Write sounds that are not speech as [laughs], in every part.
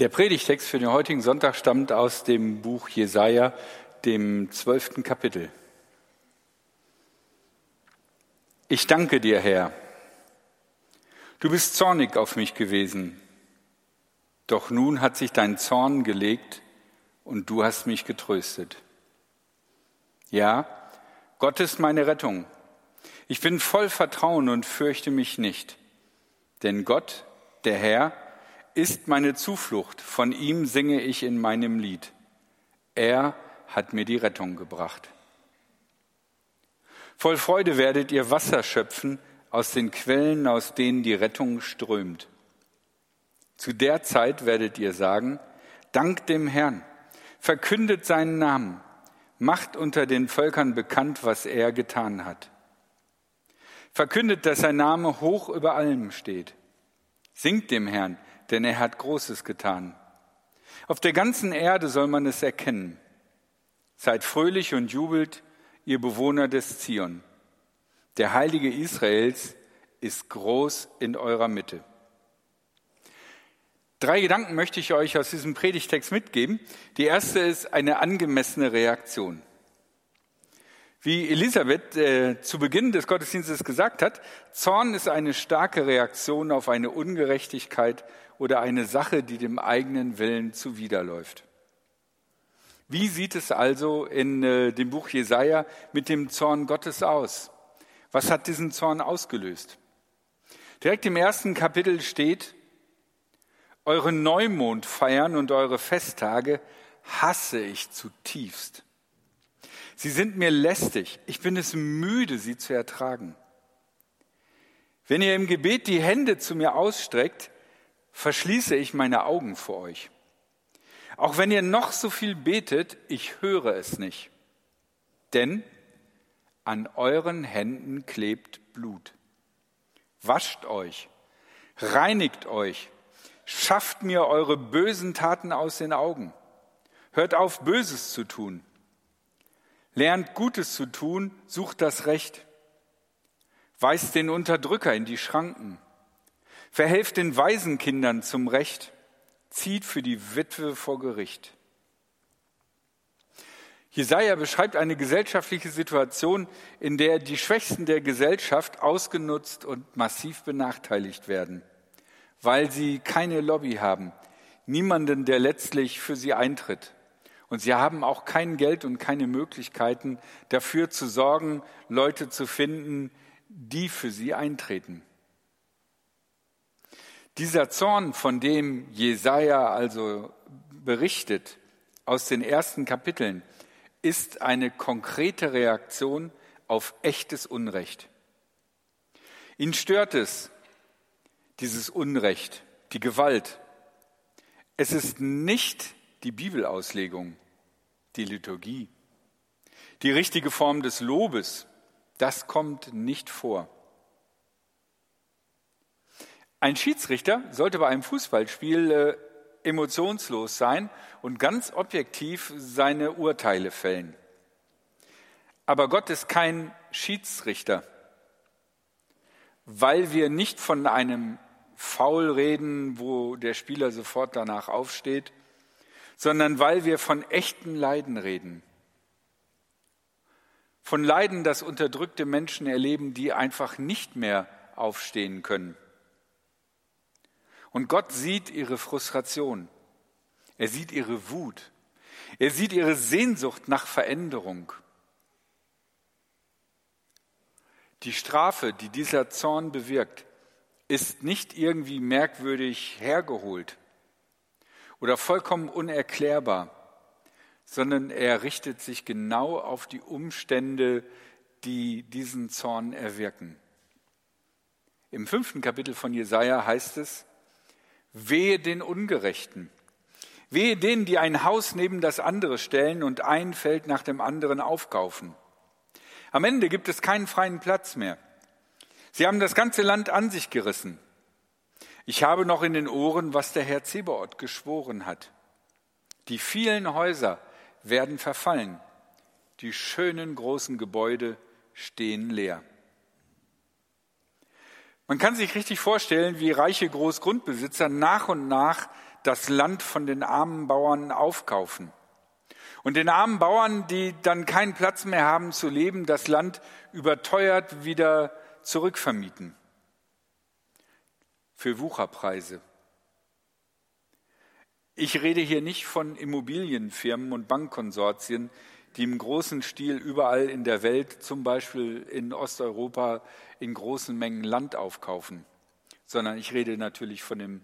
Der Predigtext für den heutigen Sonntag stammt aus dem Buch Jesaja, dem zwölften Kapitel. Ich danke dir, Herr. Du bist zornig auf mich gewesen, doch nun hat sich dein Zorn gelegt und du hast mich getröstet. Ja, Gott ist meine Rettung. Ich bin voll Vertrauen und fürchte mich nicht, denn Gott, der Herr, ist meine Zuflucht, von ihm singe ich in meinem Lied. Er hat mir die Rettung gebracht. Voll Freude werdet ihr Wasser schöpfen aus den Quellen, aus denen die Rettung strömt. Zu der Zeit werdet ihr sagen, Dank dem Herrn, verkündet seinen Namen, macht unter den Völkern bekannt, was er getan hat. Verkündet, dass sein Name hoch über allem steht. Singt dem Herrn, denn er hat Großes getan. Auf der ganzen Erde soll man es erkennen. Seid fröhlich und jubelt, ihr Bewohner des Zion. Der Heilige Israels ist groß in eurer Mitte. Drei Gedanken möchte ich euch aus diesem Predigtext mitgeben. Die erste ist eine angemessene Reaktion. Wie Elisabeth äh, zu Beginn des Gottesdienstes gesagt hat, Zorn ist eine starke Reaktion auf eine Ungerechtigkeit oder eine Sache, die dem eigenen Willen zuwiderläuft. Wie sieht es also in äh, dem Buch Jesaja mit dem Zorn Gottes aus? Was hat diesen Zorn ausgelöst? Direkt im ersten Kapitel steht, eure Neumondfeiern und eure Festtage hasse ich zutiefst. Sie sind mir lästig. Ich bin es müde, sie zu ertragen. Wenn ihr im Gebet die Hände zu mir ausstreckt, verschließe ich meine Augen vor euch. Auch wenn ihr noch so viel betet, ich höre es nicht. Denn an euren Händen klebt Blut. Wascht euch, reinigt euch, schafft mir eure bösen Taten aus den Augen. Hört auf, Böses zu tun. Lernt Gutes zu tun, sucht das Recht. Weist den Unterdrücker in die Schranken. Verhelft den Waisenkindern zum Recht. Zieht für die Witwe vor Gericht. Jesaja beschreibt eine gesellschaftliche Situation, in der die Schwächsten der Gesellschaft ausgenutzt und massiv benachteiligt werden, weil sie keine Lobby haben, niemanden, der letztlich für sie eintritt. Und sie haben auch kein Geld und keine Möglichkeiten dafür zu sorgen, Leute zu finden, die für sie eintreten. Dieser Zorn, von dem Jesaja also berichtet aus den ersten Kapiteln, ist eine konkrete Reaktion auf echtes Unrecht. Ihn stört es, dieses Unrecht, die Gewalt. Es ist nicht die Bibelauslegung die Liturgie. Die richtige Form des Lobes, das kommt nicht vor. Ein Schiedsrichter sollte bei einem Fußballspiel äh, emotionslos sein und ganz objektiv seine Urteile fällen. Aber Gott ist kein Schiedsrichter, weil wir nicht von einem Foul reden, wo der Spieler sofort danach aufsteht, sondern weil wir von echten Leiden reden. Von Leiden, das unterdrückte Menschen erleben, die einfach nicht mehr aufstehen können. Und Gott sieht ihre Frustration. Er sieht ihre Wut. Er sieht ihre Sehnsucht nach Veränderung. Die Strafe, die dieser Zorn bewirkt, ist nicht irgendwie merkwürdig hergeholt oder vollkommen unerklärbar, sondern er richtet sich genau auf die Umstände, die diesen Zorn erwirken. Im fünften Kapitel von Jesaja heißt es, wehe den Ungerechten, wehe denen, die ein Haus neben das andere stellen und ein Feld nach dem anderen aufkaufen. Am Ende gibt es keinen freien Platz mehr. Sie haben das ganze Land an sich gerissen. Ich habe noch in den Ohren, was der Herr Zebaoth geschworen hat. Die vielen Häuser werden verfallen, die schönen großen Gebäude stehen leer. Man kann sich richtig vorstellen, wie reiche Großgrundbesitzer nach und nach das Land von den armen Bauern aufkaufen. Und den armen Bauern, die dann keinen Platz mehr haben zu leben, das Land überteuert wieder zurückvermieten. Für Wucherpreise. Ich rede hier nicht von Immobilienfirmen und Bankkonsortien, die im großen Stil überall in der Welt, zum Beispiel in Osteuropa, in großen Mengen Land aufkaufen, sondern ich rede natürlich von dem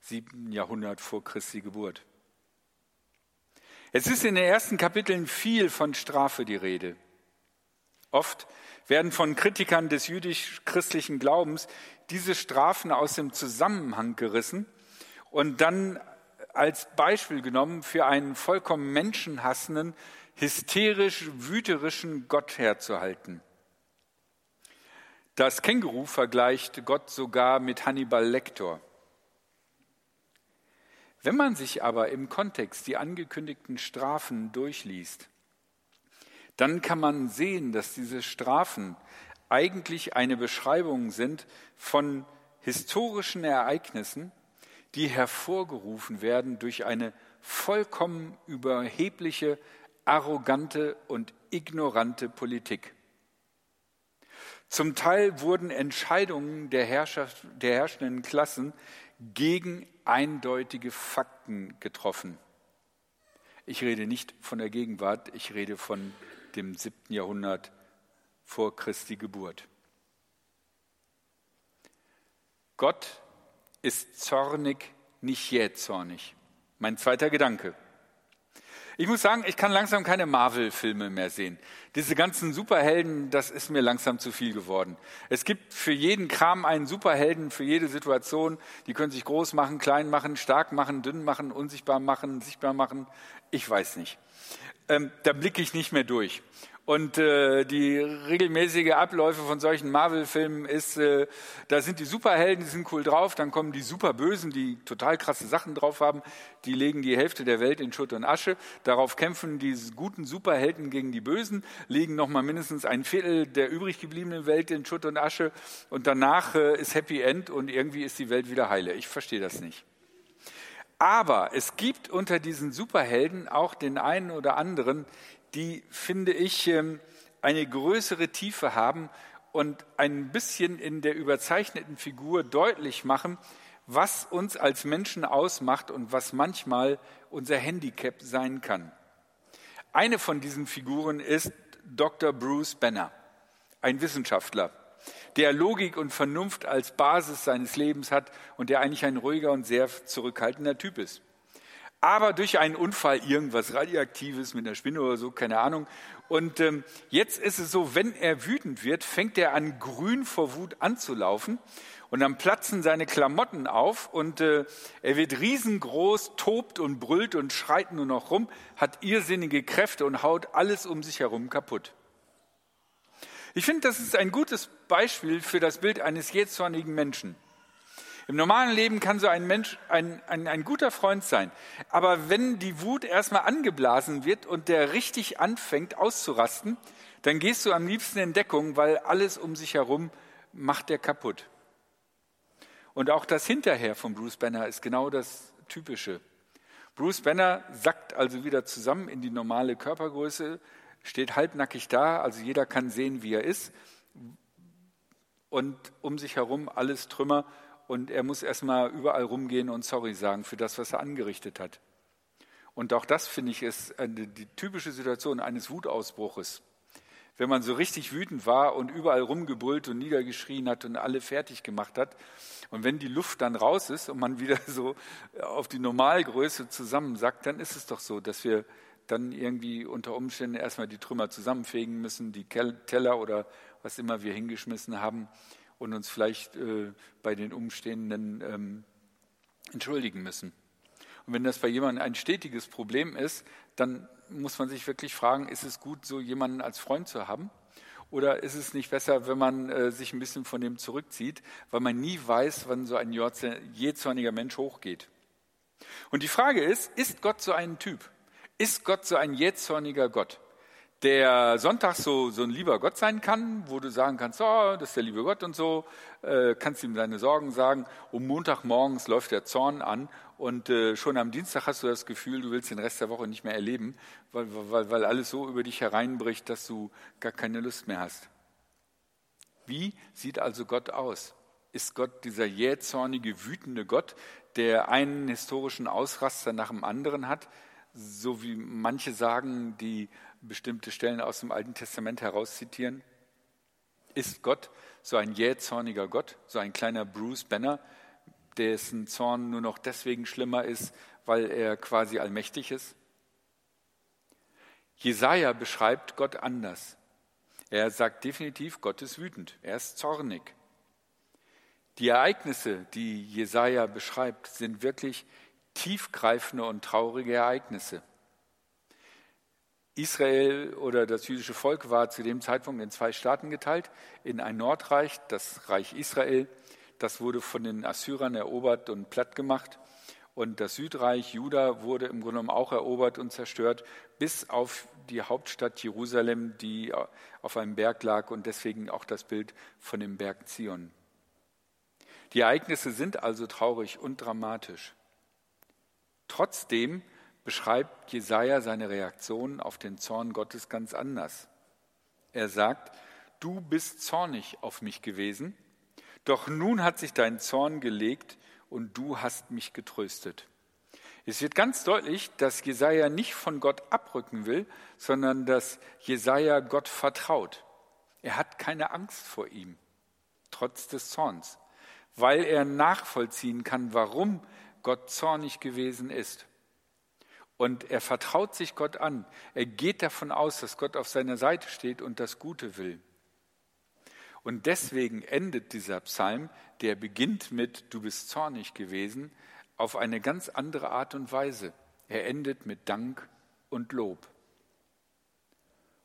siebten Jahrhundert vor Christi Geburt. Es ist in den ersten Kapiteln viel von Strafe die Rede. Oft werden von Kritikern des jüdisch-christlichen Glaubens diese Strafen aus dem Zusammenhang gerissen und dann als Beispiel genommen für einen vollkommen menschenhassenden, hysterisch wüterischen Gott herzuhalten. Das Känguru vergleicht Gott sogar mit Hannibal Lector. Wenn man sich aber im Kontext die angekündigten Strafen durchliest, dann kann man sehen, dass diese Strafen eigentlich eine Beschreibung sind von historischen Ereignissen, die hervorgerufen werden durch eine vollkommen überhebliche, arrogante und ignorante Politik. Zum Teil wurden Entscheidungen der, der herrschenden Klassen gegen eindeutige Fakten getroffen. Ich rede nicht von der Gegenwart, ich rede von dem siebten Jahrhundert vor Christi Geburt. Gott ist zornig, nicht jähzornig. Mein zweiter Gedanke. Ich muss sagen, ich kann langsam keine Marvel-Filme mehr sehen. Diese ganzen Superhelden, das ist mir langsam zu viel geworden. Es gibt für jeden Kram einen Superhelden, für jede Situation. Die können sich groß machen, klein machen, stark machen, dünn machen, unsichtbar machen, sichtbar machen. Ich weiß nicht. Ähm, da blicke ich nicht mehr durch. Und äh, die regelmäßige Abläufe von solchen Marvel-Filmen ist, äh, da sind die Superhelden, die sind cool drauf, dann kommen die Superbösen, die total krasse Sachen drauf haben, die legen die Hälfte der Welt in Schutt und Asche. Darauf kämpfen die guten Superhelden gegen die Bösen, legen nochmal mindestens ein Viertel der übrig gebliebenen Welt in Schutt und Asche und danach äh, ist Happy End und irgendwie ist die Welt wieder heile. Ich verstehe das nicht. Aber es gibt unter diesen Superhelden auch den einen oder anderen, die, finde ich, ähm, eine größere Tiefe haben und ein bisschen in der überzeichneten Figur deutlich machen, was uns als Menschen ausmacht und was manchmal unser Handicap sein kann. Eine von diesen Figuren ist Dr. Bruce Banner, ein Wissenschaftler, der Logik und Vernunft als Basis seines Lebens hat und der eigentlich ein ruhiger und sehr zurückhaltender Typ ist aber durch einen Unfall irgendwas Radioaktives mit einer Spinne oder so, keine Ahnung. Und ähm, jetzt ist es so, wenn er wütend wird, fängt er an, grün vor Wut anzulaufen. Und dann platzen seine Klamotten auf und äh, er wird riesengroß, tobt und brüllt und schreit nur noch rum, hat irrsinnige Kräfte und haut alles um sich herum kaputt. Ich finde, das ist ein gutes Beispiel für das Bild eines jähzornigen Menschen. Im normalen Leben kann so ein Mensch ein, ein, ein guter Freund sein. Aber wenn die Wut erstmal angeblasen wird und der richtig anfängt auszurasten, dann gehst du am liebsten in Deckung, weil alles um sich herum macht der kaputt. Und auch das Hinterher von Bruce Banner ist genau das Typische. Bruce Banner sackt also wieder zusammen in die normale Körpergröße, steht halbnackig da, also jeder kann sehen, wie er ist. Und um sich herum alles Trümmer und er muss erstmal überall rumgehen und sorry sagen für das, was er angerichtet hat. Und auch das, finde ich, ist eine, die typische Situation eines Wutausbruches. Wenn man so richtig wütend war und überall rumgebrüllt und niedergeschrien hat und alle fertig gemacht hat. Und wenn die Luft dann raus ist und man wieder so auf die Normalgröße zusammensackt, dann ist es doch so, dass wir dann irgendwie unter Umständen erstmal die Trümmer zusammenfegen müssen, die Teller oder was immer wir hingeschmissen haben und uns vielleicht äh, bei den Umstehenden ähm, entschuldigen müssen. Und wenn das bei jemandem ein stetiges Problem ist, dann muss man sich wirklich fragen, ist es gut, so jemanden als Freund zu haben? Oder ist es nicht besser, wenn man äh, sich ein bisschen von dem zurückzieht, weil man nie weiß, wann so ein jähzorniger Mensch hochgeht? Und die Frage ist, ist Gott so ein Typ? Ist Gott so ein jähzorniger Gott? Der Sonntag so, so ein lieber Gott sein kann, wo du sagen kannst, oh, das ist der liebe Gott und so, äh, kannst ihm deine Sorgen sagen. Um Montagmorgens läuft der Zorn an und äh, schon am Dienstag hast du das Gefühl, du willst den Rest der Woche nicht mehr erleben, weil, weil, weil alles so über dich hereinbricht, dass du gar keine Lust mehr hast. Wie sieht also Gott aus? Ist Gott dieser jähzornige, wütende Gott, der einen historischen Ausraster nach dem anderen hat, so wie manche sagen, die bestimmte Stellen aus dem Alten Testament herauszitieren? Ist Gott so ein jähzorniger Gott, so ein kleiner Bruce Banner, dessen Zorn nur noch deswegen schlimmer ist, weil er quasi allmächtig ist? Jesaja beschreibt Gott anders. Er sagt definitiv, Gott ist wütend, er ist zornig. Die Ereignisse, die Jesaja beschreibt, sind wirklich tiefgreifende und traurige Ereignisse. Israel oder das jüdische Volk war zu dem Zeitpunkt in zwei Staaten geteilt, in ein Nordreich, das Reich Israel, das wurde von den Assyrern erobert und platt gemacht. Und das Südreich Juda wurde im Grunde genommen auch erobert und zerstört, bis auf die Hauptstadt Jerusalem, die auf einem Berg lag und deswegen auch das Bild von dem Berg Zion. Die Ereignisse sind also traurig und dramatisch. Trotzdem beschreibt Jesaja seine Reaktion auf den Zorn Gottes ganz anders. Er sagt: Du bist zornig auf mich gewesen, doch nun hat sich dein Zorn gelegt und du hast mich getröstet. Es wird ganz deutlich, dass Jesaja nicht von Gott abrücken will, sondern dass Jesaja Gott vertraut. Er hat keine Angst vor ihm, trotz des Zorns, weil er nachvollziehen kann, warum Gott zornig gewesen ist. Und er vertraut sich Gott an. Er geht davon aus, dass Gott auf seiner Seite steht und das Gute will. Und deswegen endet dieser Psalm, der beginnt mit Du bist zornig gewesen, auf eine ganz andere Art und Weise. Er endet mit Dank und Lob.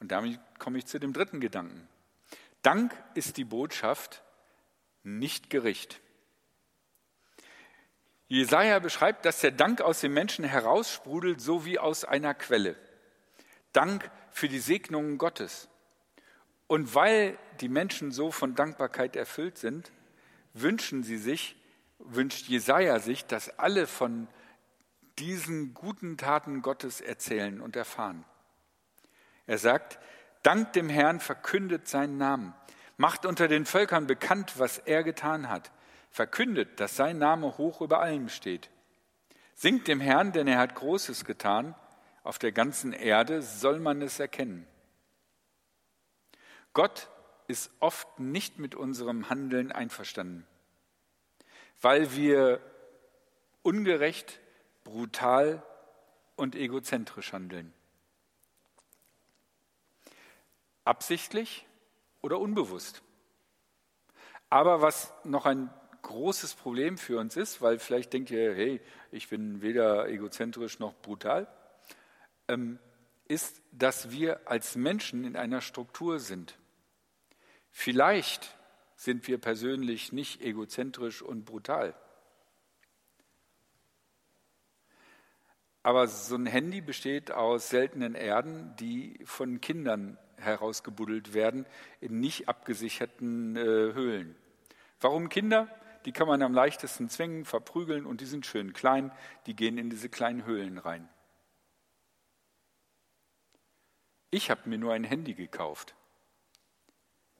Und damit komme ich zu dem dritten Gedanken. Dank ist die Botschaft, nicht Gericht. Jesaja beschreibt, dass der Dank aus dem Menschen heraussprudelt, so wie aus einer Quelle. Dank für die Segnungen Gottes. Und weil die Menschen so von Dankbarkeit erfüllt sind, wünschen sie sich, wünscht Jesaja sich, dass alle von diesen guten Taten Gottes erzählen und erfahren. Er sagt, Dank dem Herrn verkündet seinen Namen, macht unter den Völkern bekannt, was er getan hat verkündet, dass sein Name hoch über allem steht. Singt dem Herrn, denn er hat Großes getan, auf der ganzen Erde soll man es erkennen. Gott ist oft nicht mit unserem Handeln einverstanden, weil wir ungerecht, brutal und egozentrisch handeln. Absichtlich oder unbewusst. Aber was noch ein großes Problem für uns ist, weil vielleicht denkt ihr, hey, ich bin weder egozentrisch noch brutal, ähm, ist, dass wir als Menschen in einer Struktur sind. Vielleicht sind wir persönlich nicht egozentrisch und brutal. Aber so ein Handy besteht aus seltenen Erden, die von Kindern herausgebuddelt werden in nicht abgesicherten äh, Höhlen. Warum Kinder? Die kann man am leichtesten zwingen, verprügeln und die sind schön klein, die gehen in diese kleinen Höhlen rein. Ich habe mir nur ein Handy gekauft.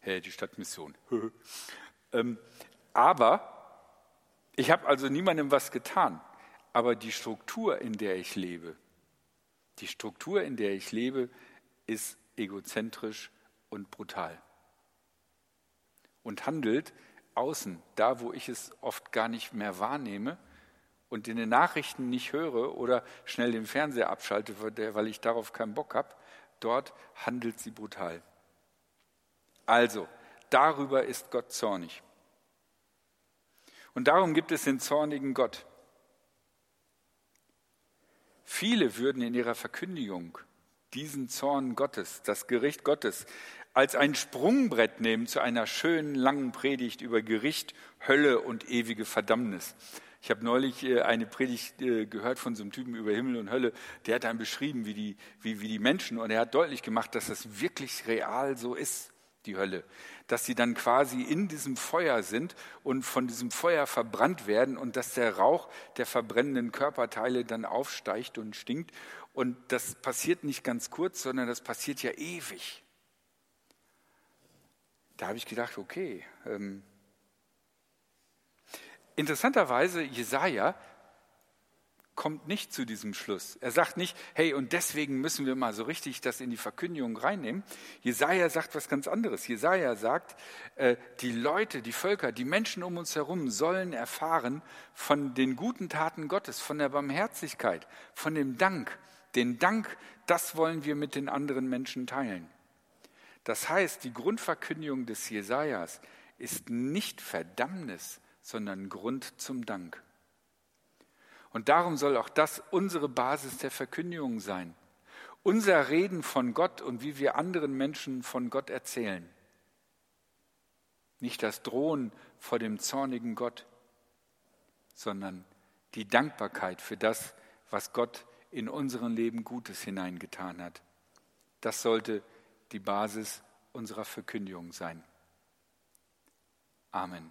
Hä, die Stadtmission. [laughs] ähm, aber ich habe also niemandem was getan. Aber die Struktur, in der ich lebe, die Struktur, in der ich lebe, ist egozentrisch und brutal und handelt außen, da wo ich es oft gar nicht mehr wahrnehme und in den Nachrichten nicht höre oder schnell den Fernseher abschalte, weil ich darauf keinen Bock habe, dort handelt sie brutal. Also, darüber ist Gott zornig. Und darum gibt es den zornigen Gott. Viele würden in ihrer Verkündigung diesen Zorn Gottes, das Gericht Gottes, als ein Sprungbrett nehmen zu einer schönen langen Predigt über Gericht, Hölle und ewige Verdammnis. Ich habe neulich äh, eine Predigt äh, gehört von so einem Typen über Himmel und Hölle, der hat dann beschrieben, wie die, wie, wie die Menschen, und er hat deutlich gemacht, dass das wirklich real so ist, die Hölle. Dass sie dann quasi in diesem Feuer sind und von diesem Feuer verbrannt werden und dass der Rauch der verbrennenden Körperteile dann aufsteigt und stinkt. Und das passiert nicht ganz kurz, sondern das passiert ja ewig. Da habe ich gedacht, okay, ähm, Interessanterweise, Jesaja kommt nicht zu diesem Schluss. Er sagt nicht, hey, und deswegen müssen wir mal so richtig das in die Verkündigung reinnehmen. Jesaja sagt was ganz anderes. Jesaja sagt, äh, die Leute, die Völker, die Menschen um uns herum sollen erfahren von den guten Taten Gottes, von der Barmherzigkeit, von dem Dank. Den Dank, das wollen wir mit den anderen Menschen teilen. Das heißt, die Grundverkündigung des Jesajas ist nicht Verdammnis, sondern Grund zum Dank. Und darum soll auch das unsere Basis der Verkündigung sein. Unser Reden von Gott und wie wir anderen Menschen von Gott erzählen. Nicht das Drohen vor dem zornigen Gott, sondern die Dankbarkeit für das, was Gott in unserem Leben Gutes hineingetan hat. Das sollte die Basis unserer Verkündigung sein. Amen.